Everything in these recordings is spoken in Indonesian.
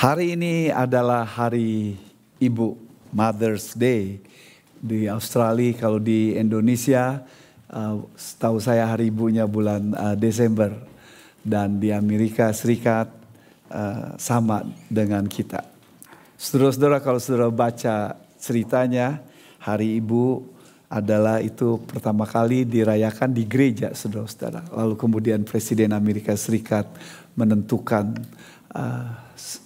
Hari ini adalah hari Ibu Mother's Day di Australia. Kalau di Indonesia, uh, setahu saya hari ibunya bulan uh, Desember dan di Amerika Serikat uh, sama dengan kita. Saudara-saudara, kalau saudara baca ceritanya, hari ibu adalah itu pertama kali dirayakan di gereja, saudara-saudara. Lalu kemudian Presiden Amerika Serikat menentukan uh,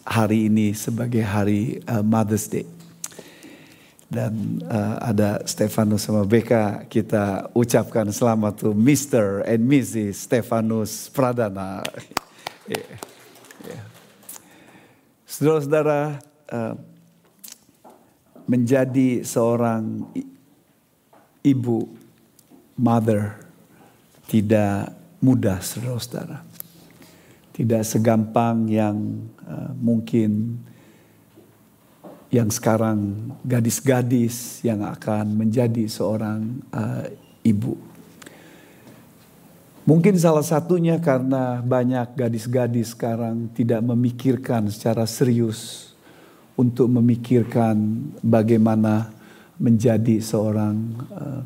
hari ini sebagai hari uh, Mother's Day. Dan uh, ada Stefanus sama Beka kita ucapkan selamat tuh Mr. and Mrs. Stefanus Pradana. yeah. Yeah. Saudara-saudara, uh, menjadi seorang ibu, mother, tidak mudah saudara-saudara. Tidak segampang yang uh, mungkin yang sekarang gadis-gadis yang akan menjadi seorang uh, ibu. Mungkin salah satunya karena banyak gadis-gadis sekarang tidak memikirkan secara serius untuk memikirkan bagaimana menjadi seorang uh,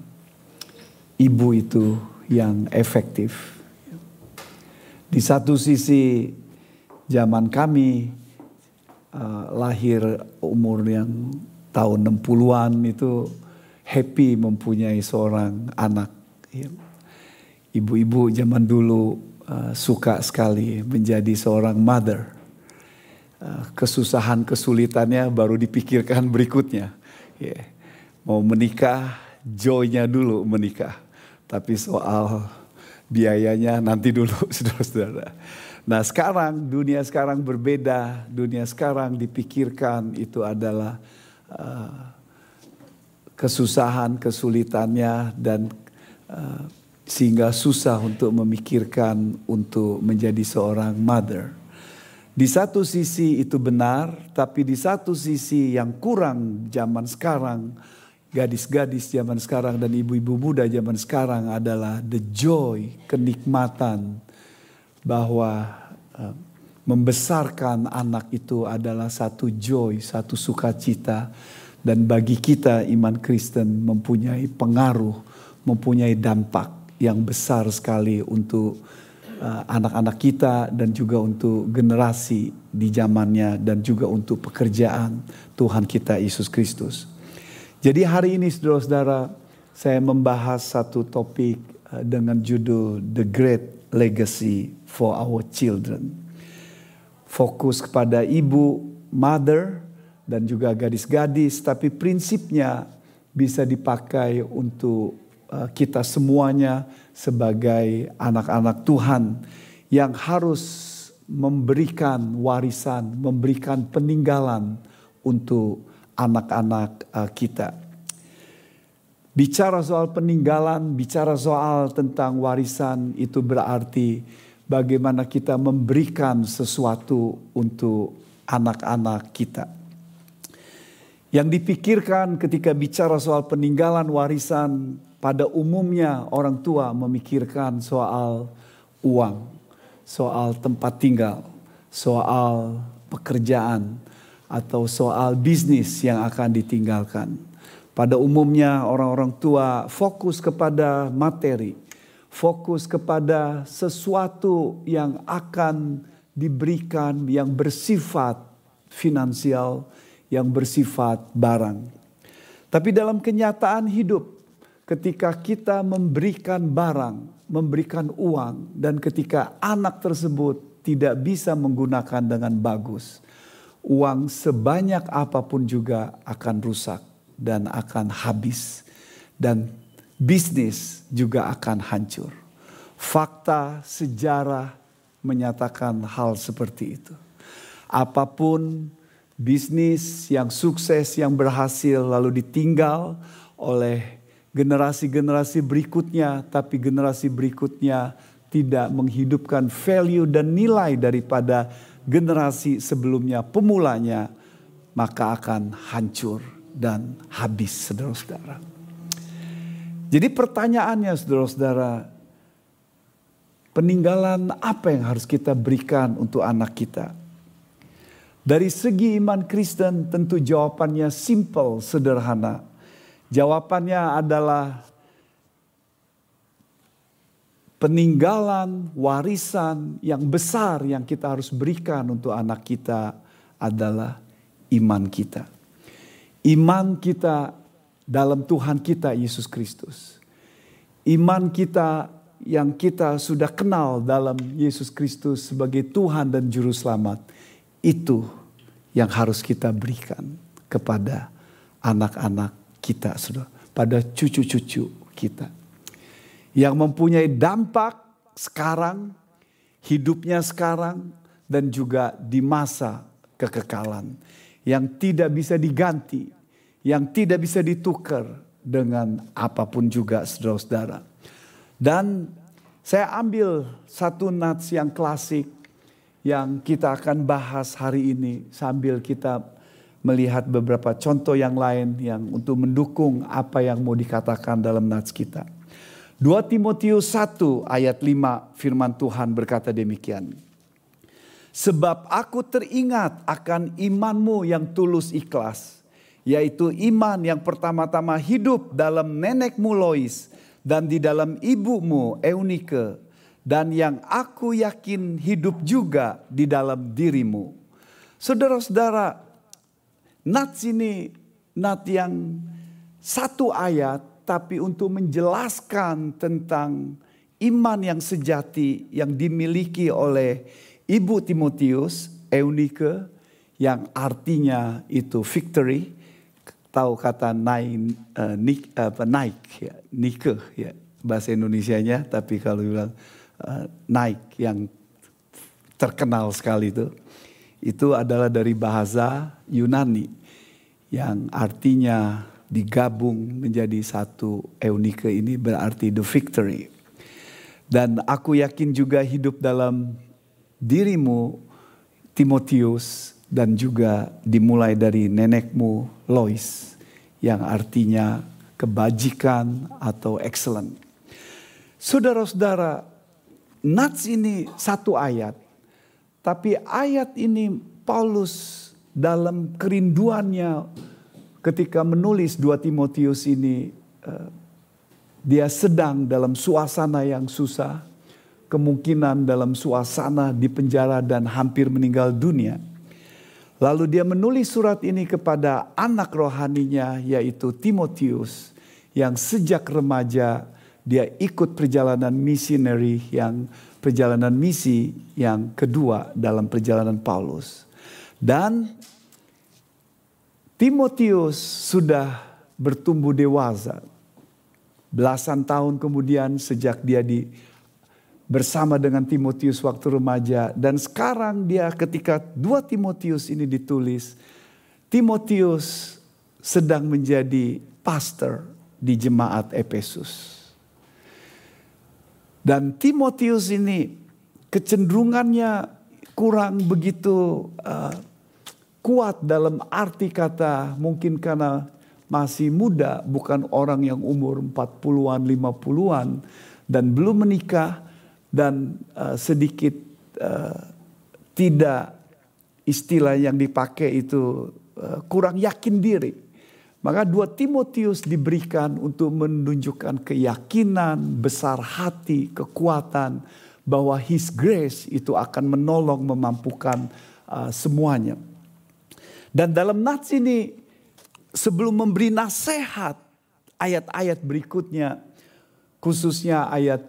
ibu itu yang efektif. Di satu sisi zaman kami uh, lahir umur yang tahun 60-an itu happy mempunyai seorang anak. Ibu-ibu zaman dulu uh, suka sekali menjadi seorang mother. Uh, kesusahan kesulitannya baru dipikirkan berikutnya. Yeah. Mau menikah, joy-nya dulu menikah. Tapi soal biayanya nanti dulu saudara-saudara. Nah sekarang dunia sekarang berbeda, dunia sekarang dipikirkan itu adalah uh, kesusahan, kesulitannya dan uh, sehingga susah untuk memikirkan untuk menjadi seorang mother. Di satu sisi itu benar, tapi di satu sisi yang kurang zaman sekarang gadis-gadis zaman sekarang dan ibu-ibu muda zaman sekarang adalah the joy, kenikmatan bahwa uh, membesarkan anak itu adalah satu joy, satu sukacita dan bagi kita iman Kristen mempunyai pengaruh, mempunyai dampak yang besar sekali untuk uh, anak-anak uh, kita dan juga untuk generasi di zamannya dan juga untuk pekerjaan Tuhan kita Yesus Kristus. Jadi hari ini saudara-saudara saya membahas satu topik uh, dengan judul The Great Legacy for Our Children. Fokus kepada ibu, mother, dan juga gadis-gadis, tapi prinsipnya bisa dipakai untuk uh, kita semuanya sebagai anak-anak Tuhan yang harus memberikan warisan, memberikan peninggalan untuk anak-anak uh, kita. Bicara soal peninggalan, bicara soal tentang warisan itu berarti bagaimana kita memberikan sesuatu untuk anak-anak kita. Yang dipikirkan ketika bicara soal peninggalan warisan, pada umumnya orang tua memikirkan soal uang, soal tempat tinggal, soal pekerjaan, atau soal bisnis yang akan ditinggalkan. Pada umumnya orang-orang tua fokus kepada materi, fokus kepada sesuatu yang akan diberikan yang bersifat finansial, yang bersifat barang. Tapi dalam kenyataan hidup, ketika kita memberikan barang, memberikan uang, dan ketika anak tersebut tidak bisa menggunakan dengan bagus, uang sebanyak apa pun juga akan rusak dan akan habis. Dan bisnis juga akan hancur. Fakta sejarah menyatakan hal seperti itu. Apa pun bisnis yang sukses, yang berhasil lalu ditinggal oleh generasi-generasi berikutnya, tapi generasi berikutnya tidak menghidupkan value dan nilai daripada generasi sebelumnya, pemulanya, maka akan hancur dan habis saudara-saudara. Jadi pertanyaannya saudara-saudara, peninggalan apa yang harus kita berikan untuk anak kita? Dari segi iman Kristen tentu jawabannya simple, sederhana. Jawabannya adalah peninggalan warisan yang besar yang kita harus berikan untuk anak kita adalah iman kita. Iman kita dalam Tuhan kita Yesus Kristus. Iman kita yang kita sudah kenal dalam Yesus Kristus sebagai Tuhan dan Juru Selamat. Itu yang harus kita berikan kepada anak-anak kita, pada cucu-cucu kita. Yang mempunyai dampak sekarang, hidupnya sekarang, dan juga di masa kekekalan. Yang tidak bisa diganti, yang tidak bisa ditukar dengan apa pun juga saudara-saudara. Dan saya ambil satu nats yang klasik yang kita akan bahas hari ini sambil kita melihat beberapa contoh yang lain yang untuk mendukung apa yang mau dikatakan dalam nats kita. 2 Timotius 1 ayat 5 firman Tuhan berkata demikian. Sebab aku teringat akan imanmu yang tulus ikhlas. Yaitu iman yang pertama-tama hidup dalam nenekmu Lois dan di dalam ibumu Eunike dan yang aku yakin hidup juga di dalam dirimu. Saudara-saudara, nats ini nat yang satu ayat tapi untuk menjelaskan tentang iman yang sejati yang dimiliki oleh Ibu Timotius, Eunike, yang artinya itu victory, tahu kata naik, uh, nik, apa, naik ya, nike ya bahasa Indonesia-nya, tapi kalau bilang uh, naik yang terkenal sekali itu, itu adalah dari bahasa Yunani yang artinya digabung menjadi satu eunike ini berarti the victory. Dan aku yakin juga hidup dalam dirimu Timotius dan juga dimulai dari nenekmu Lois yang artinya kebajikan atau excellent. Saudara-saudara, nats ini satu ayat. Tapi ayat ini Paulus dalam kerinduannya ketika menulis dua Timotius ini eh, dia sedang dalam suasana yang susah, kemungkinan dalam suasana di penjara dan hampir meninggal dunia. Lalu dia menulis surat ini kepada anak rohaninya yaitu Timotius yang sejak remaja dia ikut perjalanan missionary yang perjalanan misi yang kedua dalam perjalanan Paulus. Dan Timotius sudah bertumbuh dewasa. Belasan tahun kemudian sejak dia di bersama dengan Timotius waktu remaja dan sekarang dia ketika dua Timotius ini ditulis Timotius sedang menjadi pastor di jemaat Efesus. Dan Timotius ini kecenderungannya kurang begitu uh, kuat dalam arti kata mungkin karena masih muda, bukan orang yang umur 40-an, 50-an dan belum menikah dan uh, sedikit uh, tidak istilah yang dipakai itu uh, kurang yakin diri. Maka dua Timotius diberikan untuk menunjukkan keyakinan, besar hati, kekuatan bahwa His grace itu akan menolong memampukan uh, semuanya. Dan dalam nats ini sebelum memberi nasihat ayat-ayat berikutnya khususnya ayat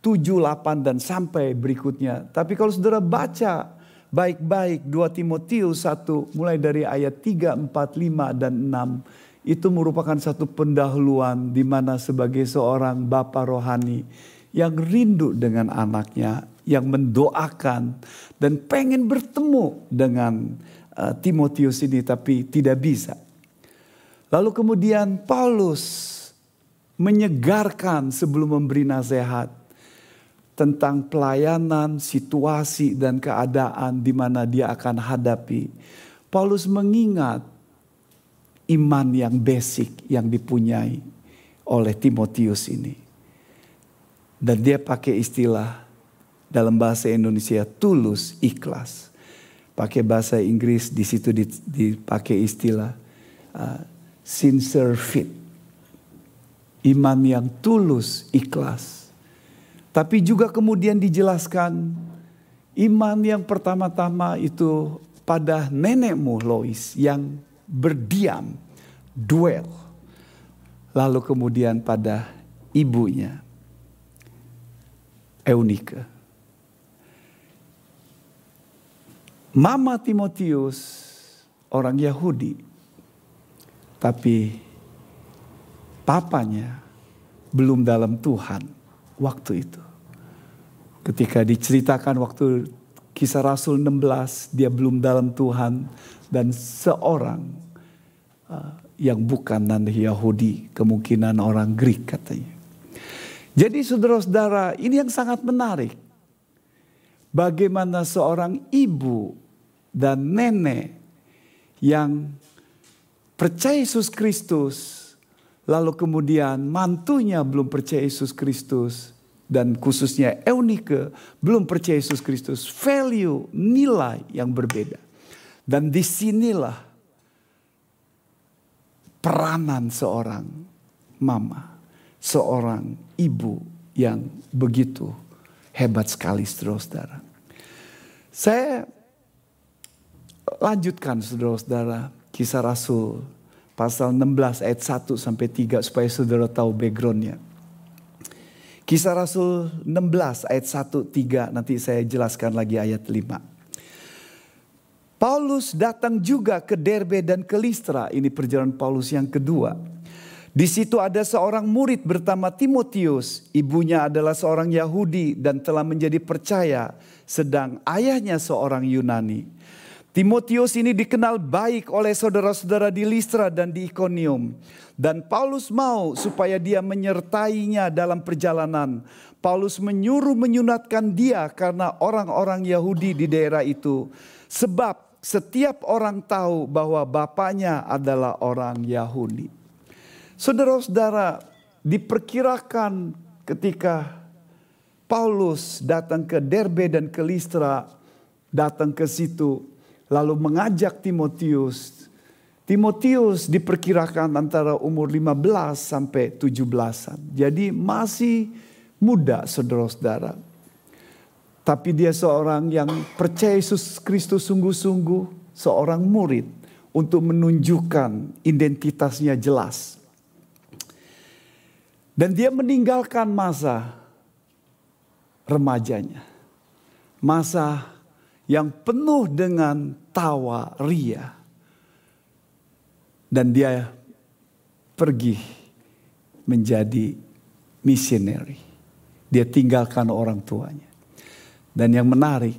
7, 8 dan sampai berikutnya. Tapi kalau saudara baca baik-baik 2 Timotius 1 mulai dari ayat 3, 4, 5 dan 6 itu merupakan satu pendahuluan di mana sebagai seorang bapa rohani yang rindu dengan anaknya, yang mendoakan dan pengen bertemu dengan uh, Timotius ini tapi tidak bisa. Lalu kemudian Paulus menyegarkan sebelum memberi nasihat tentang pelayanan, situasi, dan keadaan di mana dia akan hadapi. Paulus mengingat iman yang basic yang dipunyai oleh Timotius ini. Dan dia pakai istilah dalam bahasa Indonesia tulus, ikhlas. Pakai bahasa Inggris di situ dipakai istilah uh, sincere faith. Iman yang tulus, ikhlas. Tapi juga kemudian dijelaskan iman yang pertama-tama itu pada nenekmu Lois yang berdiam, duel. Lalu kemudian pada ibunya Eunike. Mama Timotius orang Yahudi, tapi papanya belum dalam Tuhan waktu itu. Ketika diceritakan waktu kisah Rasul 16, dia belum dalam Tuhan dan seorang uh, yang bukan non Yahudi, kemungkinan orang Greek katanya. Jadi saudara-saudara, ini yang sangat menarik bagaimana seorang ibu dan nenek yang percaya Yesus Kristus, lalu kemudian mantunya belum percaya Yesus Kristus, dan khususnya Eunike belum percaya Yesus Kristus, value, nilai yang berbeda. Dan di sinilah peranan seorang mama, seorang ibu yang begitu Hebat sekali saudara-saudara. Saya lanjutkan saudara-saudara kisah Rasul pasal 16 ayat 1 sampai 3 supaya saudara tahu backgroundnya. Kisah Rasul 16 ayat 1 3 nanti saya jelaskan lagi ayat 5. Paulus datang juga ke Derbe dan ke Listra. Ini perjalanan Paulus yang kedua. Di situ ada seorang murid bernama Timotius. Ibunya adalah seorang Yahudi dan telah menjadi percaya. Sedang ayahnya seorang Yunani. Timotius ini dikenal baik oleh saudara-saudara di Listra dan di Ikonium. Dan Paulus mau supaya dia menyertainya dalam perjalanan. Paulus menyuruh menyunatkan dia karena orang-orang Yahudi di daerah itu. Sebab setiap orang tahu bahwa bapaknya adalah orang Yahudi. Saudara-saudara, diperkirakan ketika Paulus datang ke Derbe dan ke Listra, datang ke situ, lalu mengajak Timotius. Timotius diperkirakan antara umur 15 sampai 17-an. Jadi masih muda saudara-saudara. Tapi dia seorang yang percaya Yesus Kristus sungguh-sungguh, seorang murid untuk menunjukkan identitasnya jelas. Dan dia meninggalkan masa remajanya. Masa yang penuh dengan tawa ria. Dan dia pergi menjadi missionary. Dia tinggalkan orang tuanya. Dan yang menarik,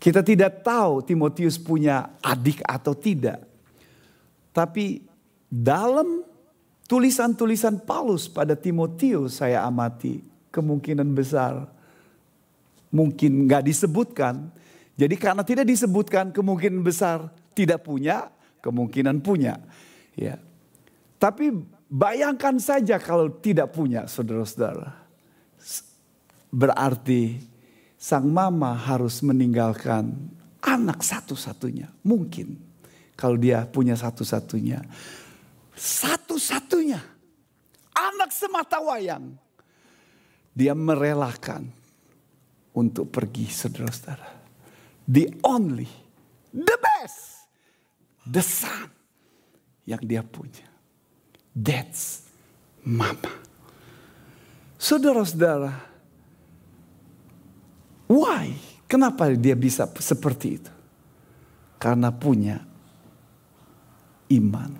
kita tidak tahu Timotius punya adik atau tidak. Tapi dalam tulisan-tulisan Paulus pada Timotius saya amati kemungkinan besar mungkin nggak disebutkan. Jadi karena tidak disebutkan kemungkinan besar tidak punya, kemungkinan punya. Ya. Tapi bayangkan saja kalau tidak punya saudara-saudara. Berarti sang mama harus meninggalkan anak satu-satunya. Mungkin kalau dia punya satu-satunya satu-satunya anak semata wayang. Dia merelakan untuk pergi saudara-saudara. The only, the best, the son yang dia punya. That's mama. Saudara-saudara, why? Kenapa dia bisa seperti itu? Karena punya iman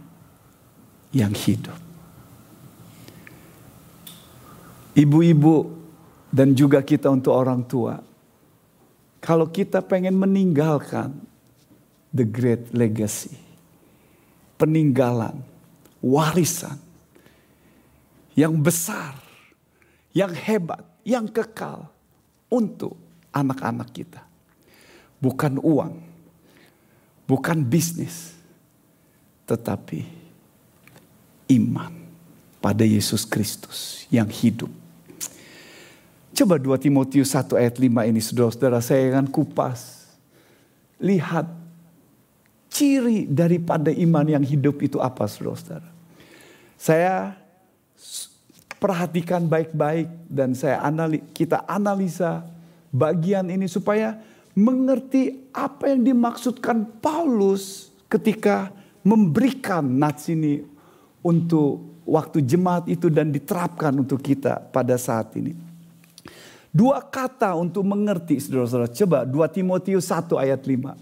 yang hidup. Ibu-ibu dan juga kita untuk orang tua. Kalau kita pengen meninggalkan the great legacy. Peninggalan, warisan yang besar, yang hebat, yang kekal untuk anak-anak kita. Bukan uang, bukan bisnis, tetapi iman pada Yesus Kristus yang hidup. Coba 2 Timotius 1 ayat 5 ini saudara-saudara saya akan kupas. lihat ciri daripada iman yang hidup itu apa saudara-saudara. Saya perhatikan baik-baik dan saya anali, kita analisa bagian ini supaya mengerti apa yang dimaksudkan Paulus ketika memberikan nats ini untuk waktu jemaat itu dan diterapkan untuk kita pada saat ini. Dua kata untuk mengerti saudara-saudara. Coba 2 Timotius 1 ayat 5.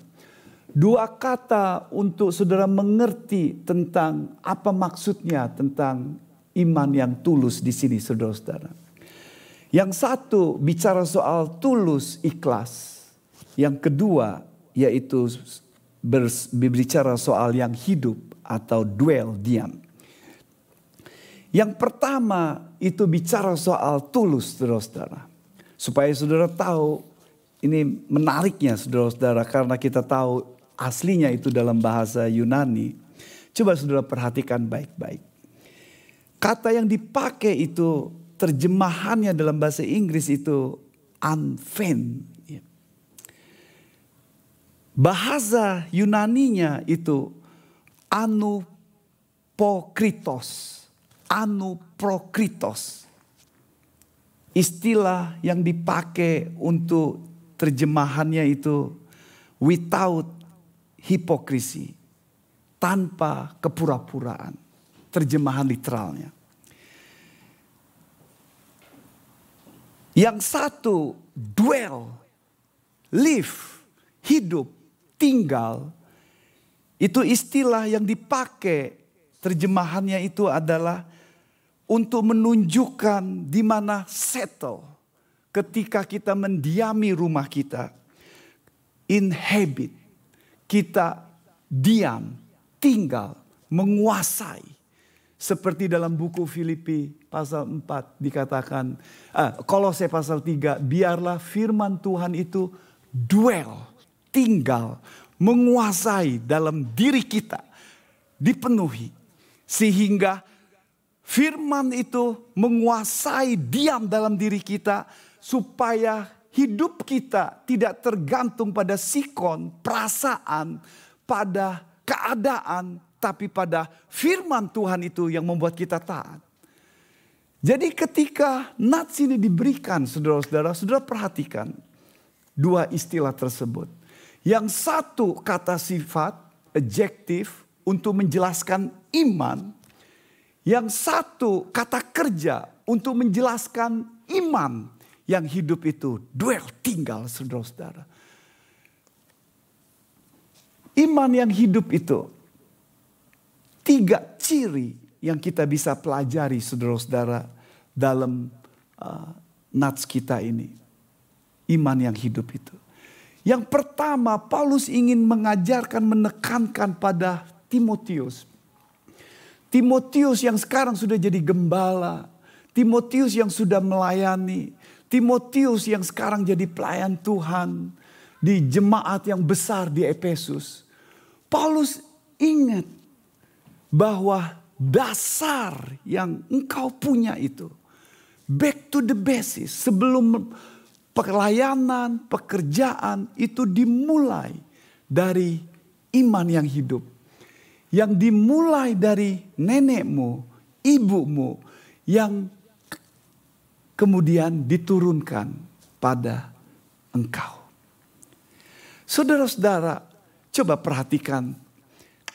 Dua kata untuk saudara mengerti tentang apa maksudnya tentang iman yang tulus di sini saudara-saudara. Yang satu bicara soal tulus ikhlas. Yang kedua yaitu berbicara soal yang hidup atau duel diam. Yang pertama itu bicara soal tulus saudara-saudara. Supaya saudara tahu ini menariknya saudara-saudara karena kita tahu aslinya itu dalam bahasa Yunani. Coba saudara perhatikan baik-baik. Kata yang dipakai itu terjemahannya dalam bahasa Inggris itu unfen. Bahasa Yunaninya itu anupokritos. Anuprokritos istilah yang dipakai untuk terjemahannya itu without hipokrisi, tanpa kepura-puraan. Terjemahan literalnya. Yang satu dwell, live, hidup, tinggal. Itu istilah yang dipakai terjemahannya itu adalah untuk menunjukkan di mana settle ketika kita mendiami rumah kita. Inhabit, kita diam, tinggal, menguasai. Seperti dalam buku Filipi pasal 4 dikatakan, ah, Kolose pasal 3, biarlah firman Tuhan itu duel, tinggal, menguasai dalam diri kita, dipenuhi. Sehingga Firman itu menguasai diam dalam diri kita supaya hidup kita tidak tergantung pada sikon, perasaan, pada keadaan, tapi pada firman Tuhan itu yang membuat kita taat. Jadi ketika nats ini diberikan saudara-saudara, saudara perhatikan dua istilah tersebut. Yang satu kata sifat, adjektif untuk menjelaskan iman yang satu kata kerja untuk menjelaskan iman yang hidup itu duel tinggal saudara-saudara. Iman yang hidup itu tiga ciri yang kita bisa pelajari saudara-saudara dalam uh, nats kita ini. Iman yang hidup itu. Yang pertama Paulus ingin mengajarkan menekankan pada Timotius Timotius yang sekarang sudah jadi gembala, Timotius yang sudah melayani, Timotius yang sekarang jadi pelayan Tuhan di jemaat yang besar di Efesus. Paulus ingat bahwa dasar yang engkau punya itu back to the basis sebelum pelayanan, pekerjaan itu dimulai dari iman yang hidup yang dimulai dari nenekmu, ibumu, yang kemudian diturunkan pada engkau. Saudara-saudara, coba perhatikan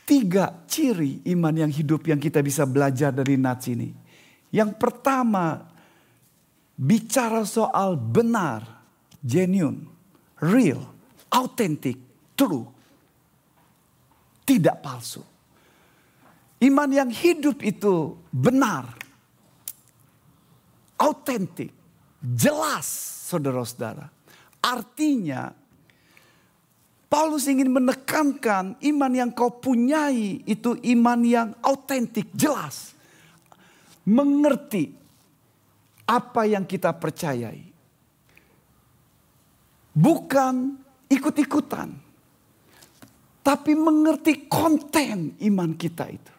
tiga ciri iman yang hidup yang kita bisa belajar dari Nats ini. Yang pertama, bicara soal benar, genuine, real, authentic, true. Tidak palsu. Iman yang hidup itu benar, autentik, jelas saudara-saudara. Artinya Paulus ingin menekankan iman yang kau punyai itu iman yang autentik, jelas. Mengerti apa yang kita percayai. Bukan ikut-ikutan. Tapi mengerti konten iman kita itu.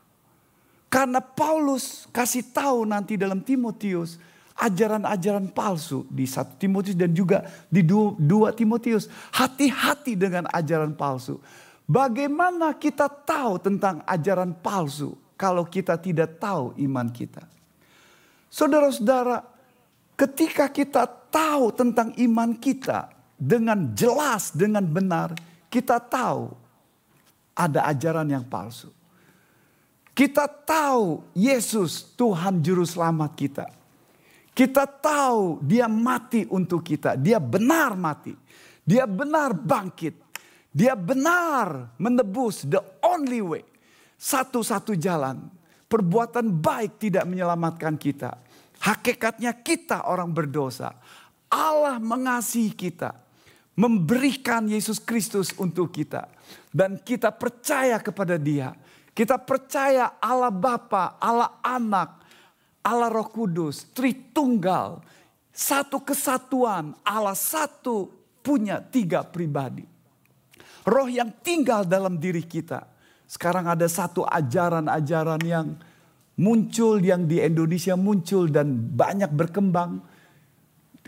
Karena Paulus kasih tahu nanti dalam Timotius ajaran-ajaran palsu di 1 Timotius dan juga di 2 Timotius. Hati-hati dengan ajaran palsu. Bagaimana kita tahu tentang ajaran palsu kalau kita tidak tahu iman kita? Saudara-saudara, ketika kita tahu tentang iman kita dengan jelas, dengan benar, kita tahu ada ajaran yang palsu. Kita tahu Yesus Tuhan Juru Selamat kita. Kita tahu dia mati untuk kita. Dia benar mati. Dia benar bangkit. Dia benar menebus the only way. Satu-satu jalan. Perbuatan baik tidak menyelamatkan kita. Hakikatnya kita orang berdosa. Allah mengasihi kita. Memberikan Yesus Kristus untuk kita. Dan kita percaya kepada dia kita percaya Allah Bapa, Allah Anak, Allah Roh Kudus, Tritunggal, satu kesatuan, Allah satu punya tiga pribadi. Roh yang tinggal dalam diri kita. Sekarang ada satu ajaran-ajaran yang muncul yang di Indonesia muncul dan banyak berkembang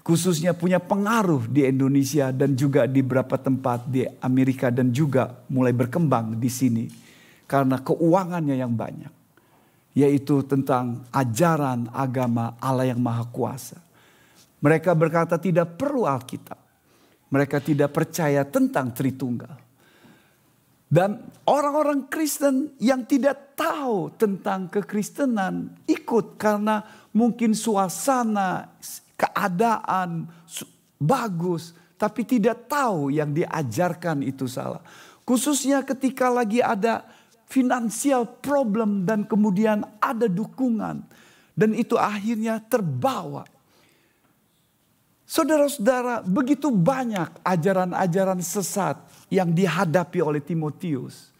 khususnya punya pengaruh di Indonesia dan juga di beberapa tempat di Amerika dan juga mulai berkembang di sini karena keuangannya yang banyak. Yaitu tentang ajaran agama Allah yang Maha Kuasa. Mereka berkata tidak perlu Alkitab. Mereka tidak percaya tentang Tritunggal. Dan orang-orang Kristen yang tidak tahu tentang kekristenan ikut karena mungkin suasana, keadaan bagus, tapi tidak tahu yang diajarkan itu salah. Khususnya ketika lagi ada finansial problem dan kemudian ada dukungan dan itu akhirnya terbawa. Saudara-saudara, begitu banyak ajaran-ajaran sesat yang dihadapi oleh Timotius.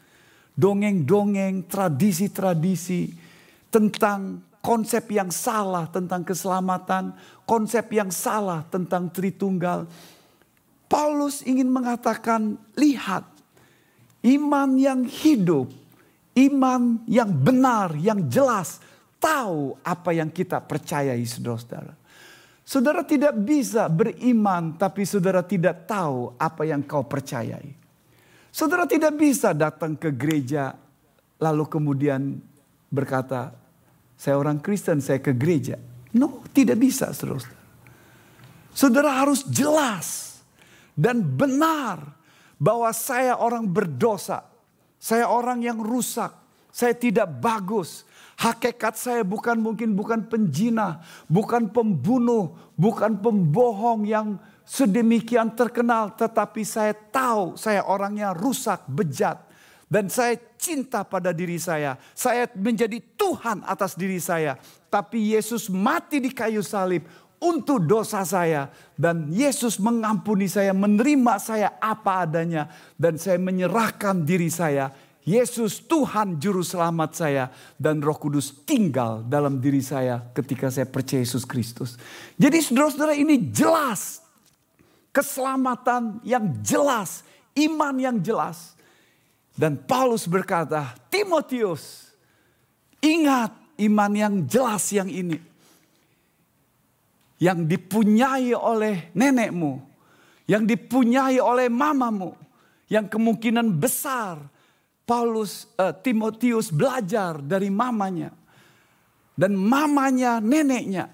Dongeng-dongeng, tradisi-tradisi tentang konsep yang salah tentang keselamatan, konsep yang salah tentang Tritunggal. Paulus ingin mengatakan, lihat, iman yang hidup Iman yang benar, yang jelas. Tahu apa yang kita percayai saudara-saudara. Saudara tidak bisa beriman tapi saudara tidak tahu apa yang kau percayai. Saudara tidak bisa datang ke gereja lalu kemudian berkata, saya orang Kristen, saya ke gereja. No, tidak bisa saudara-saudara. Saudara harus jelas dan benar bahwa saya orang berdosa saya orang yang rusak. Saya tidak bagus. Hakikat saya bukan mungkin bukan penjina, bukan pembunuh, bukan pembohong yang sedemikian terkenal, tetapi saya tahu saya orangnya rusak, bejat. Dan saya cinta pada diri saya. Saya menjadi Tuhan atas diri saya. Tapi Yesus mati di kayu salib untuk dosa saya dan Yesus mengampuni saya, menerima saya apa adanya dan saya menyerahkan diri saya. Yesus Tuhan juru selamat saya dan Roh Kudus tinggal dalam diri saya ketika saya percaya Yesus Kristus. Jadi saudara-saudara ini jelas keselamatan yang jelas, iman yang jelas. Dan Paulus berkata, Timotius, ingat iman yang jelas yang ini yang dipunyai oleh nenekmu, yang dipunyai oleh mamamu, yang kemungkinan besar Paulus uh, Timotius belajar dari mamanya dan mamanya neneknya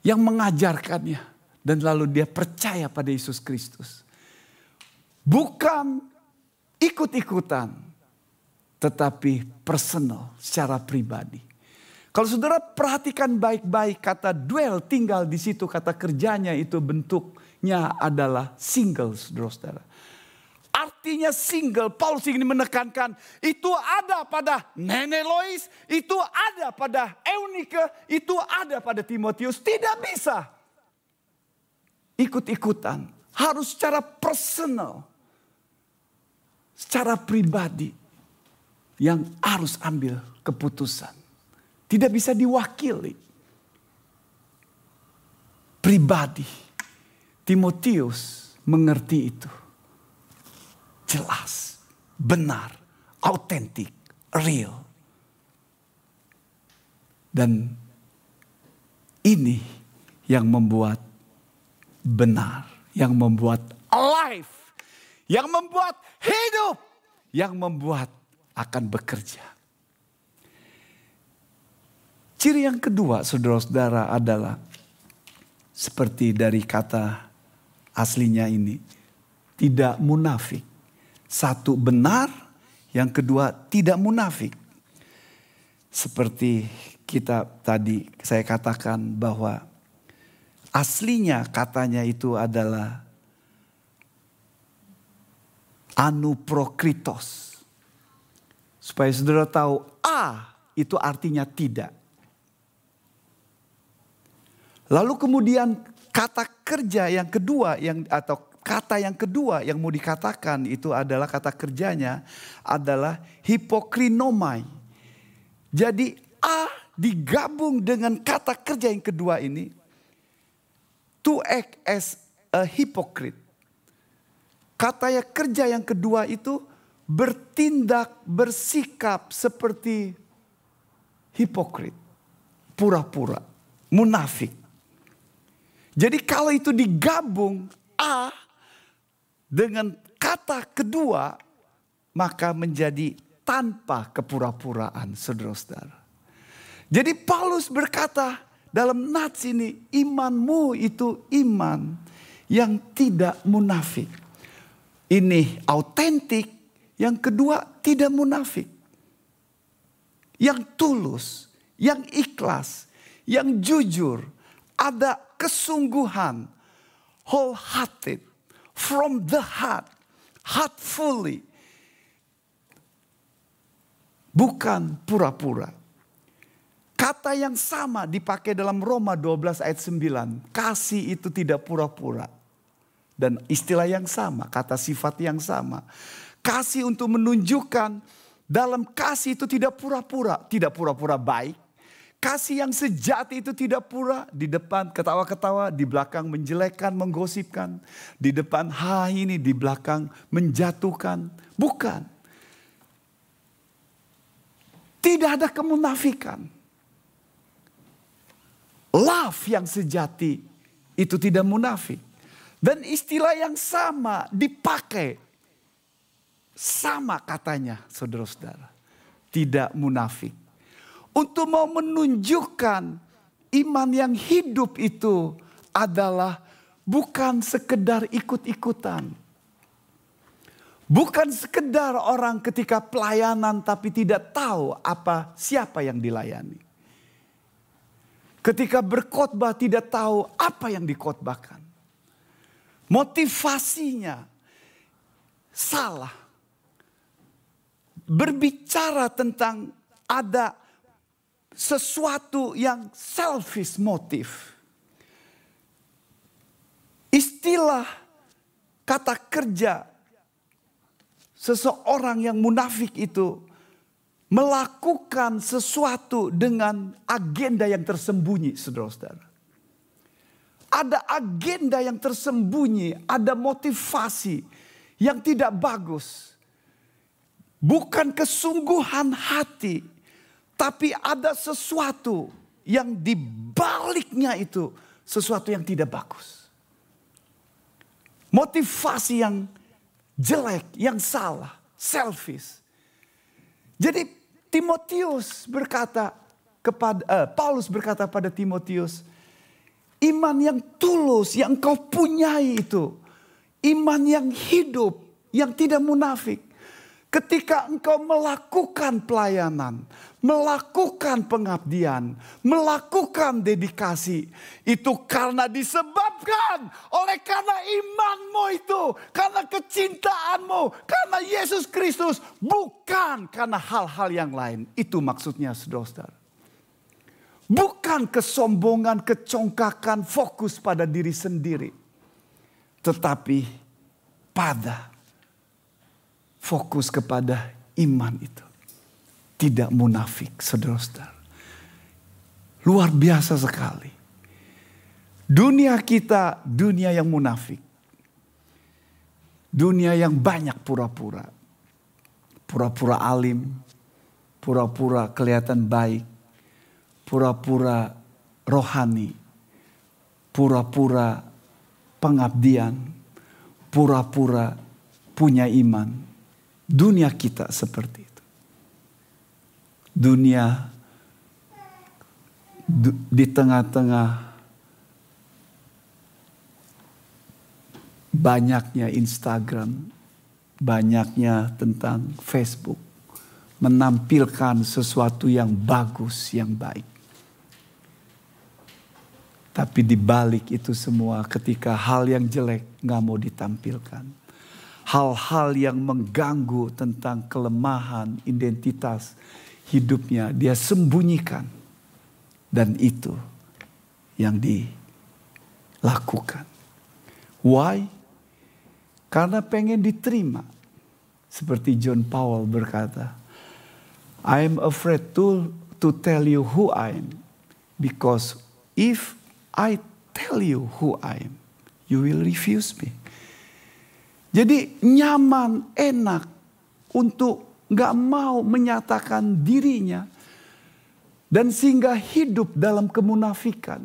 yang mengajarkannya dan lalu dia percaya pada Yesus Kristus. Bukan ikut-ikutan tetapi personal secara pribadi. Kalau saudara perhatikan baik-baik kata dwell tinggal di situ kata kerjanya itu bentuknya adalah single saudara-saudara. Artinya single, Paulus ingin menekankan itu ada pada nenek Lois, itu ada pada Eunike, itu ada pada Timotius. Tidak bisa ikut-ikutan, harus secara personal, secara pribadi yang harus ambil keputusan. Tidak bisa diwakili. Pribadi. Timotius mengerti itu. Jelas, benar, autentik, real. Dan Ini yang membuat benar, yang membuat alive, yang membuat hidup, yang membuat akan bekerja. Ciri yang kedua, saudara-saudara, adalah seperti dari kata aslinya ini, tidak munafik. Satu benar, yang kedua tidak munafik. Seperti kita tadi saya katakan bahwa aslinya katanya itu adalah anuprokritos. Supaya saudara tahu A itu artinya tidak. Lalu kemudian kata kerja yang kedua yang atau kata yang kedua yang mau dikatakan itu adalah kata kerjanya adalah hipokrinomai. Jadi A digabung dengan kata kerja yang kedua ini to act as a hypocrite. Kata yang kerja yang kedua itu bertindak, bersikap seperti hipokrit, pura-pura, munafik. Jadi kalau itu digabung A dengan kata kedua maka menjadi tanpa kepura-puraan saudara-saudara. Jadi Paulus berkata dalam nats ini imanmu itu iman yang tidak munafik. Ini autentik, yang kedua tidak munafik. Yang tulus, yang ikhlas, yang jujur, ada kesungguhan, wholehearted, from the heart, heartfully. Bukan pura-pura. Kata yang sama dipakai dalam Roma 12 ayat 9. Kasih itu tidak pura-pura. Dan istilah yang sama, kata sifat yang sama. Kasih untuk menunjukkan dalam kasih itu tidak pura-pura. Tidak pura-pura baik, Kasih yang sejati itu tidak pura di depan ketawa-ketawa, di belakang menjelekkan, menggosipkan, di depan ha ini, di belakang menjatuhkan. Bukan. Tidak ada kemunafikan. Love yang sejati itu tidak munafik. Dan istilah yang sama dipakai. Sama katanya saudara-saudara. Tidak munafik untuk mau menunjukkan iman yang hidup itu adalah bukan sekedar ikut-ikutan. Bukan sekedar orang ketika pelayanan tapi tidak tahu apa siapa yang dilayani. Ketika berkhotbah tidak tahu apa yang dikhotbahkan. Motivasinya salah. Berbicara tentang ada sesuatu yang selfish motif. Istilah kata kerja seseorang yang munafik itu melakukan sesuatu dengan agenda yang tersembunyi, saudara-saudara. Ada agenda yang tersembunyi, ada motivasi yang tidak bagus. Bukan kesungguhan hati, tapi ada sesuatu yang dibaliknya itu sesuatu yang tidak bagus. Motivasi yang jelek, yang salah, selfish. Jadi Timotius berkata kepada uh, Paulus berkata pada Timotius, iman yang tulus yang kau punyai itu, iman yang hidup, yang tidak munafik Ketika engkau melakukan pelayanan, melakukan pengabdian, melakukan dedikasi, itu karena disebabkan oleh karena imanmu itu, karena kecintaanmu, karena Yesus Kristus, bukan karena hal-hal yang lain. Itu maksudnya saudara. Bukan kesombongan, kecongkakan, fokus pada diri sendiri. Tetapi pada fokus kepada iman itu. Tidak munafik, saudara-saudara. Luar biasa sekali. Dunia kita, dunia yang munafik. Dunia yang banyak pura-pura. Pura-pura alim, pura-pura kelihatan baik, pura-pura rohani, pura-pura pengabdian, pura-pura punya iman. Dunia kita seperti itu. Dunia di tengah-tengah banyaknya Instagram, banyaknya tentang Facebook, menampilkan sesuatu yang bagus, yang baik. Tapi di balik itu semua ketika hal yang jelek nggak mau ditampilkan. Hal-hal yang mengganggu tentang kelemahan identitas hidupnya dia sembunyikan. Dan itu yang dilakukan. Why? Karena pengen diterima. Seperti John Powell berkata, I am afraid to, to tell you who I am. Because if I tell you who I am, you will refuse me. Jadi nyaman, enak untuk gak mau menyatakan dirinya. Dan sehingga hidup dalam kemunafikan.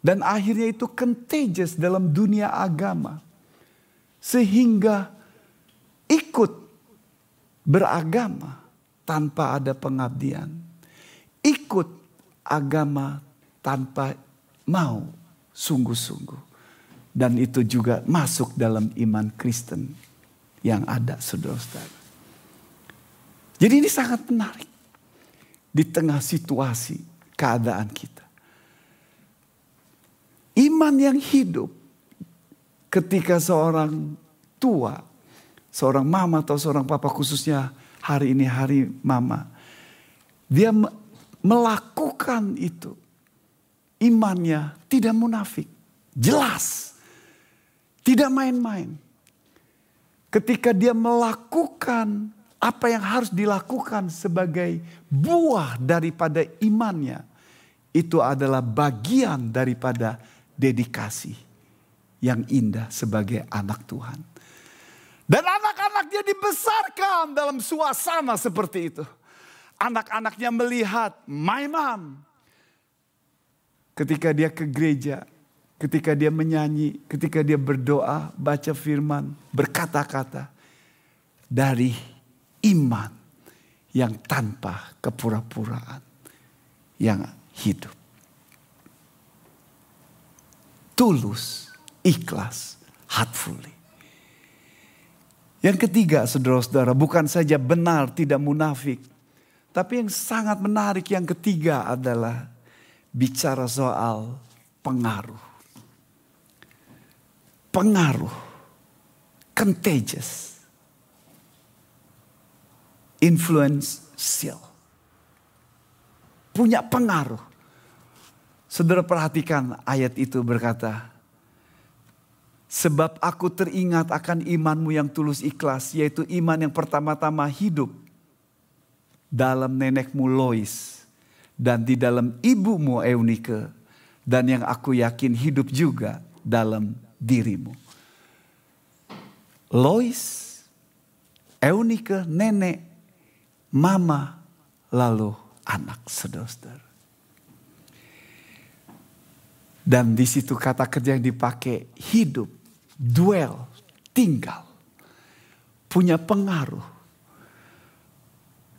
Dan akhirnya itu contagious dalam dunia agama sehingga ikut beragama tanpa ada pengabdian. Ikut agama tanpa mau sungguh-sungguh. Dan itu juga masuk dalam iman Kristen yang ada saudara-saudara. Jadi ini sangat menarik. Di tengah situasi keadaan kita. Iman yang hidup ketika seorang tua, seorang mama atau seorang papa khususnya hari ini hari mama, dia melakukan itu. Imannya tidak munafik, jelas. Tidak main-main. Ketika dia melakukan apa yang harus dilakukan sebagai buah daripada imannya, itu adalah bagian daripada dedikasi yang indah sebagai anak Tuhan. Dan anak-anaknya dibesarkan dalam suasana seperti itu. Anak-anaknya melihat my mom. Ketika dia ke gereja, ketika dia menyanyi, ketika dia berdoa, baca firman, berkata-kata. Dari iman yang tanpa kepura-puraan. Yang hidup. Tulus ikhlas, heartfully. Yang ketiga, saudara-saudara, bukan saja benar tidak munafik, tapi yang sangat menarik yang ketiga adalah bicara soal pengaruh. Pengaruh, contagious, influential, punya pengaruh. Saudara perhatikan ayat itu berkata, Sebab aku teringat akan imanmu yang tulus ikhlas, yaitu iman yang pertama-tama hidup dalam nenekmu Lois dan di dalam ibumu Eunike dan yang aku yakin hidup juga dalam dirimu. Lois, Eunike, nenek, mama, lalu anak saudara Dan di situ kata kerja yang dipakai hidup dwell, tinggal, punya pengaruh,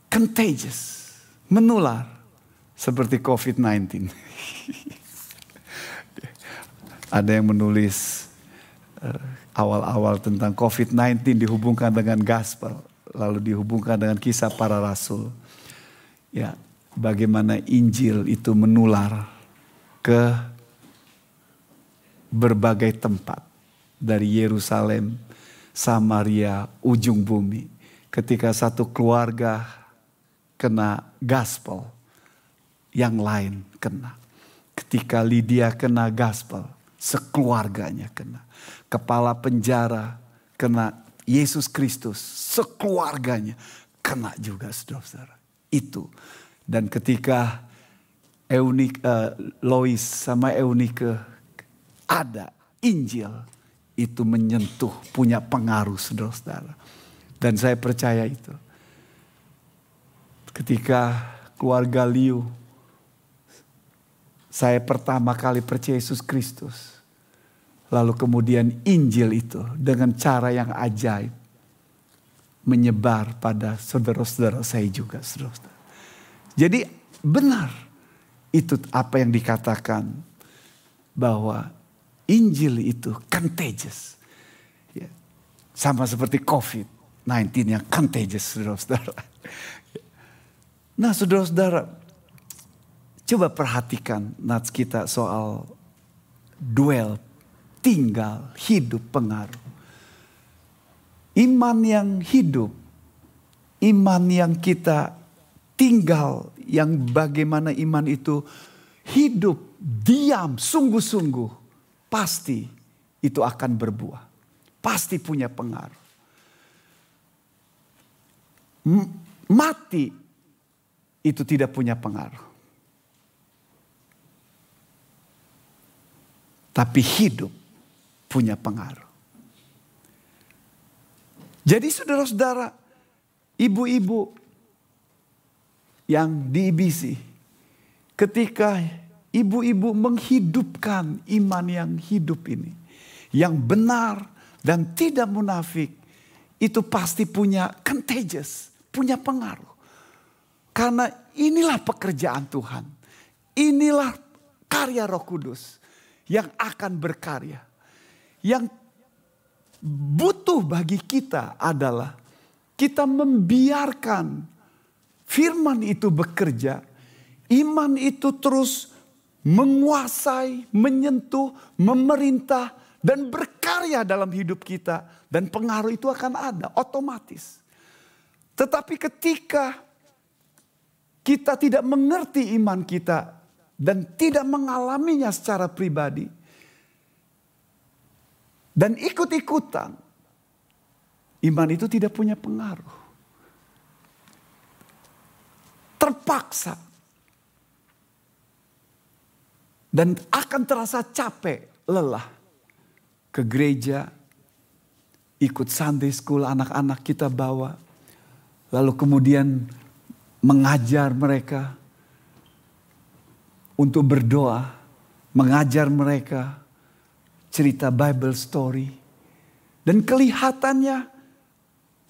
contagious, menular seperti COVID-19. Ada yang menulis awal-awal tentang COVID-19 dihubungkan dengan gospel, lalu dihubungkan dengan kisah para rasul. Ya, bagaimana Injil itu menular ke berbagai tempat dari Yerusalem, Samaria, ujung bumi. Ketika satu keluarga kena gaspol, yang lain kena. Ketika Lydia kena gaspol, sekeluarganya kena. Kepala penjara kena Yesus Kristus, sekeluarganya kena juga saudara-saudara. Itu. Dan ketika Eunik, uh, Lois sama Eunike ada Injil, itu menyentuh, punya pengaruh saudara-saudara. Dan saya percaya itu. Ketika keluarga Liu saya pertama kali percaya Yesus Kristus. Lalu kemudian Injil itu dengan cara yang ajaib menyebar pada saudara-saudara saya juga. Saudara-saudara. Jadi benar itu apa yang dikatakan bahwa Injil itu contagious. Ya. Sama seperti COVID-19 yang contagious saudara-saudara. Nah saudara-saudara coba perhatikan nats kita soal duel, tinggal, hidup, pengaruh. Iman yang hidup, iman yang kita tinggal, yang bagaimana iman itu hidup, diam, sungguh-sungguh, pasti itu akan berbuah. Pasti punya pengaruh. Mati itu tidak punya pengaruh. Tapi hidup punya pengaruh. Jadi saudara-saudara, ibu-ibu yang di IBC, ketika ibu-ibu menghidupkan iman yang hidup ini, yang benar dan tidak munafik, itu pasti punya contagious, punya pengaruh. Karena inilah pekerjaan Tuhan. Inilah karya Roh Kudus yang akan berkarya. Yang butuh bagi kita adalah kita membiarkan firman itu bekerja, iman itu terus menguasai, menyentuh, memerintah, dan berkarya dalam hidup kita, dan pengaruh itu akan ada otomatis. Tetapi ketika kita tidak mengerti iman kita dan tidak mengalaminya secara pribadi, dan ikut-ikutan, iman itu tidak punya pengaruh. Terpaksa. Dan akan terasa capek, lelah. Ke gereja, ikut Sunday school anak-anak kita bawa. Lalu kemudian mengajar mereka untuk berdoa, mengajar mereka cerita Bible story. Dan kelihatannya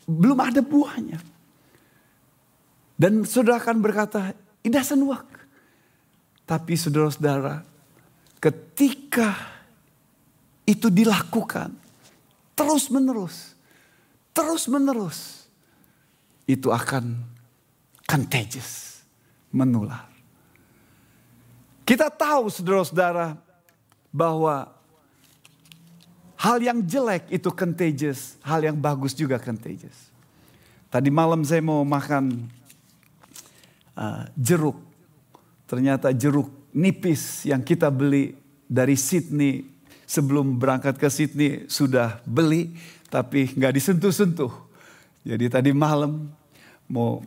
belum ada buahnya. Dan saudara akan berkata, it doesn't work. Tapi saudara-saudara, ketika itu dilakukan terus menerus, terus menerus, itu akan contagious, menular. Kita tahu saudara-saudara bahwa Hal yang jelek itu contagious, hal yang bagus juga contagious. Tadi malam saya mau makan uh, jeruk. Ternyata jeruk nipis yang kita beli dari Sydney sebelum berangkat ke Sydney sudah beli tapi nggak disentuh-sentuh. Jadi tadi malam mau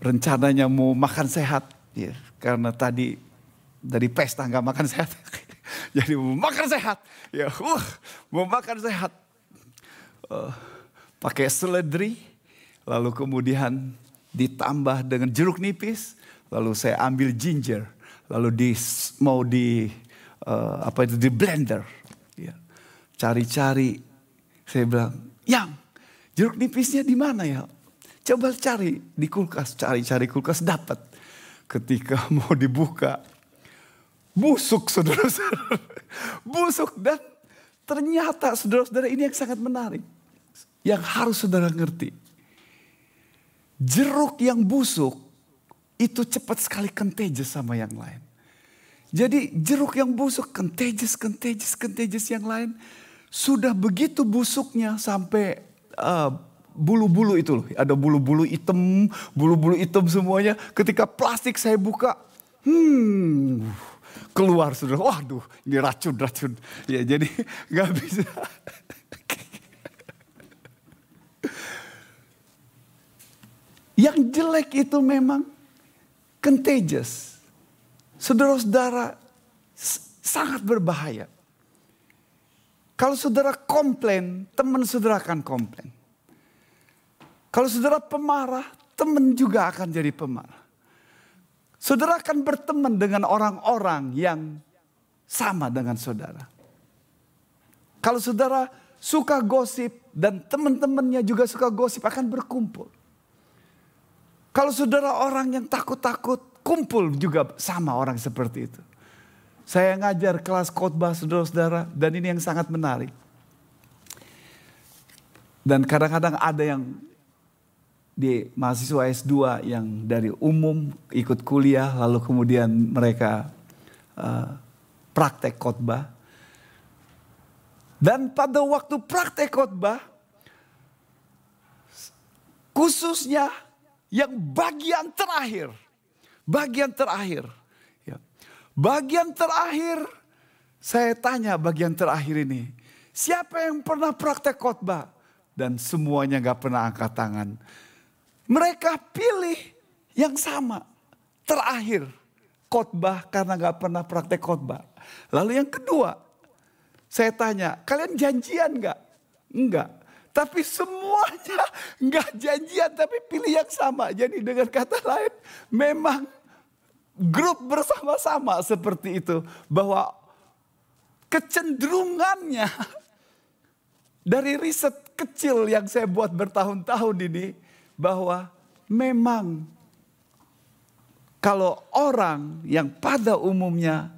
rencananya mau makan sehat ya karena tadi dari pesta nggak makan sehat. Jadi mau makan sehat. Ya, uh, mau makan sehat. Uh, pakai seledri, lalu kemudian ditambah dengan jeruk nipis, lalu saya ambil ginger, lalu di mau di uh, apa itu di blender. Ya. Cari-cari, saya bilang, yang jeruk nipisnya di mana ya? Coba cari di kulkas, cari-cari kulkas dapat. Ketika mau dibuka, busuk saudara-saudara. Busuk dan ternyata saudara-saudara ini yang sangat menarik. Yang harus saudara ngerti. Jeruk yang busuk itu cepat sekali contagious sama yang lain. Jadi jeruk yang busuk contagious, contagious, contagious yang lain. Sudah begitu busuknya sampai uh, bulu-bulu itu loh. Ada bulu-bulu hitam, bulu-bulu hitam semuanya. Ketika plastik saya buka, hmm, keluar sudah. Waduh, ini racun-racun. Ya jadi nggak bisa. Yang jelek itu memang contagious. Saudara-saudara sangat berbahaya. Kalau saudara komplain, teman saudara akan komplain. Kalau saudara pemarah, teman juga akan jadi pemarah. Saudara akan berteman dengan orang-orang yang sama dengan saudara. Kalau saudara suka gosip dan teman-temannya juga suka gosip akan berkumpul. Kalau saudara orang yang takut-takut kumpul juga sama orang seperti itu. Saya ngajar kelas khotbah saudara-saudara dan ini yang sangat menarik. Dan kadang-kadang ada yang di mahasiswa S2 yang dari umum ikut kuliah lalu kemudian mereka uh, praktek khotbah. Dan pada waktu praktek khotbah khususnya yang bagian terakhir, bagian terakhir, ya. bagian terakhir saya tanya bagian terakhir ini, siapa yang pernah praktek khotbah? dan semuanya gak pernah angkat tangan. Mereka pilih yang sama. Terakhir, khotbah karena gak pernah praktek khotbah. Lalu yang kedua, saya tanya, kalian janjian gak? Enggak. Tapi semuanya nggak janjian tapi pilih yang sama. Jadi dengan kata lain memang grup bersama-sama seperti itu. Bahwa kecenderungannya dari riset kecil yang saya buat bertahun-tahun ini bahwa memang kalau orang yang pada umumnya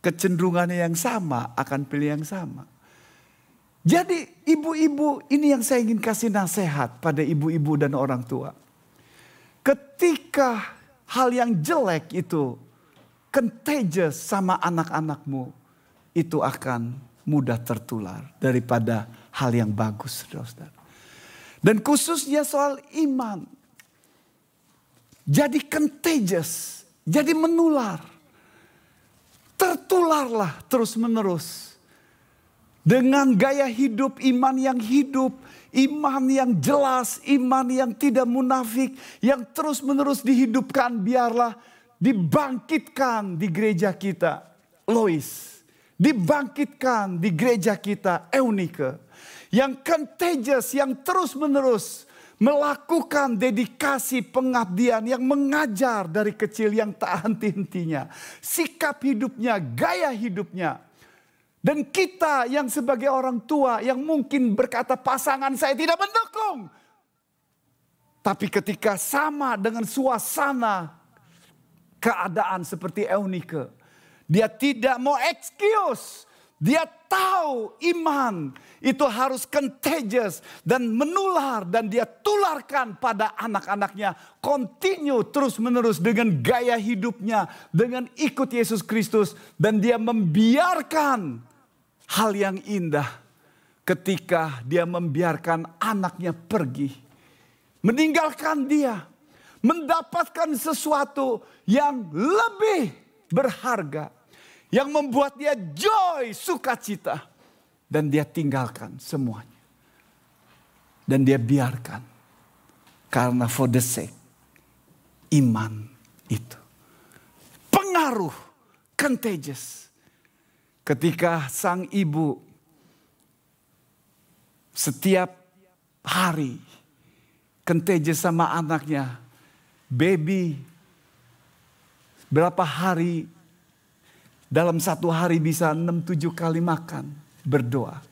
kecenderungannya yang sama akan pilih yang sama. Jadi ibu-ibu ini yang saya ingin kasih nasihat pada ibu-ibu dan orang tua. Ketika hal yang jelek itu contagious sama anak-anakmu, itu akan mudah tertular daripada hal yang bagus, saudara-saudara. Dan khususnya soal iman. Jadi contagious, jadi menular. Tertularlah terus menerus. Dengan gaya hidup iman yang hidup, iman yang jelas, iman yang tidak munafik, yang terus menerus dihidupkan, biarlah dibangkitkan di gereja kita. Lois, dibangkitkan di gereja kita, Eunike yang contagious, yang terus menerus melakukan dedikasi pengabdian yang mengajar dari kecil yang tak henti-hentinya. Sikap hidupnya, gaya hidupnya. Dan kita yang sebagai orang tua yang mungkin berkata pasangan saya tidak mendukung. Tapi ketika sama dengan suasana keadaan seperti Eunike. Dia tidak mau excuse. Dia tahu iman itu harus contagious dan menular dan dia tularkan pada anak-anaknya. Continue terus menerus dengan gaya hidupnya, dengan ikut Yesus Kristus dan dia membiarkan hal yang indah ketika dia membiarkan anaknya pergi. Meninggalkan dia, mendapatkan sesuatu yang lebih berharga yang membuat dia joy, sukacita. Dan dia tinggalkan semuanya. Dan dia biarkan. Karena for the sake iman itu. Pengaruh contagious. Ketika sang ibu setiap hari contagious sama anaknya. Baby berapa hari dalam satu hari bisa 6-7 kali makan, berdoa.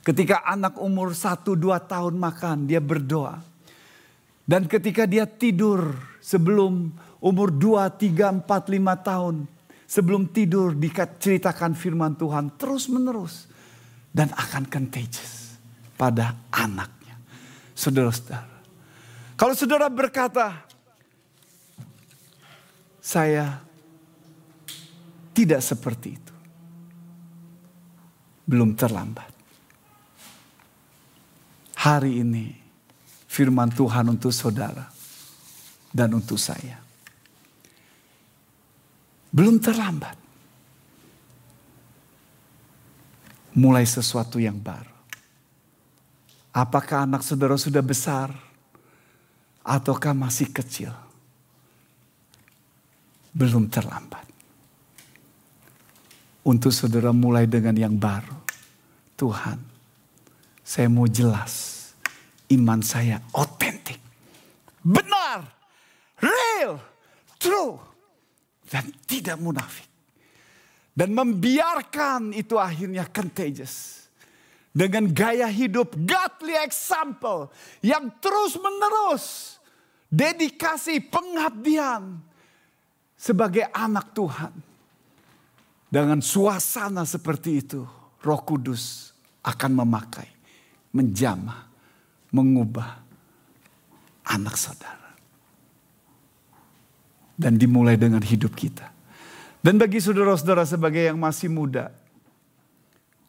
Ketika anak umur 1-2 tahun makan, dia berdoa. Dan ketika dia tidur sebelum umur 2, 3, 4, 5 tahun. Sebelum tidur diceritakan firman Tuhan terus menerus. Dan akan contagious pada anaknya. Saudara-saudara. Kalau saudara berkata, saya tidak seperti itu. Belum terlambat. Hari ini firman Tuhan untuk saudara dan untuk saya. Belum terlambat. Mulai sesuatu yang baru. Apakah anak saudara sudah besar ataukah masih kecil? Belum terlambat untuk saudara mulai dengan yang baru. Tuhan, saya mau jelas iman saya otentik, benar, real, true. dan tidak munafik. Dan membiarkan itu akhirnya contagious. Dengan gaya hidup godly example yang terus menerus. Dedikasi pengabdian sebagai anak Tuhan. Dengan suasana seperti itu roh kudus akan memakai, menjamah, mengubah anak saudara. Dan dimulai dengan hidup kita. Dan bagi saudara-saudara sebagai yang masih muda,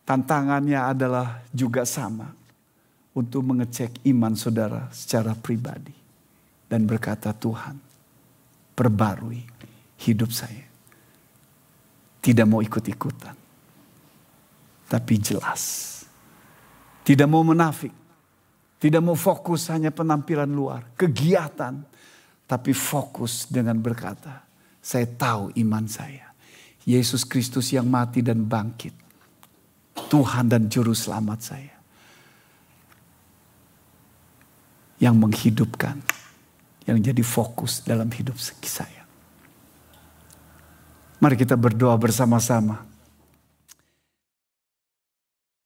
tantangannya adalah juga sama untuk mengecek iman saudara secara pribadi dan berkata Tuhan, perbarui hidup saya. Tidak mau ikut-ikutan. Tapi jelas. Tidak mau menafik. Tidak mau fokus hanya penampilan luar. Kegiatan. Tapi fokus dengan berkata, saya tahu iman saya. Yesus Kristus yang mati dan bangkit. Tuhan dan Juru Selamat saya. Yang menghidupkan. Yang jadi fokus dalam hidup saya. Mari kita berdoa bersama-sama.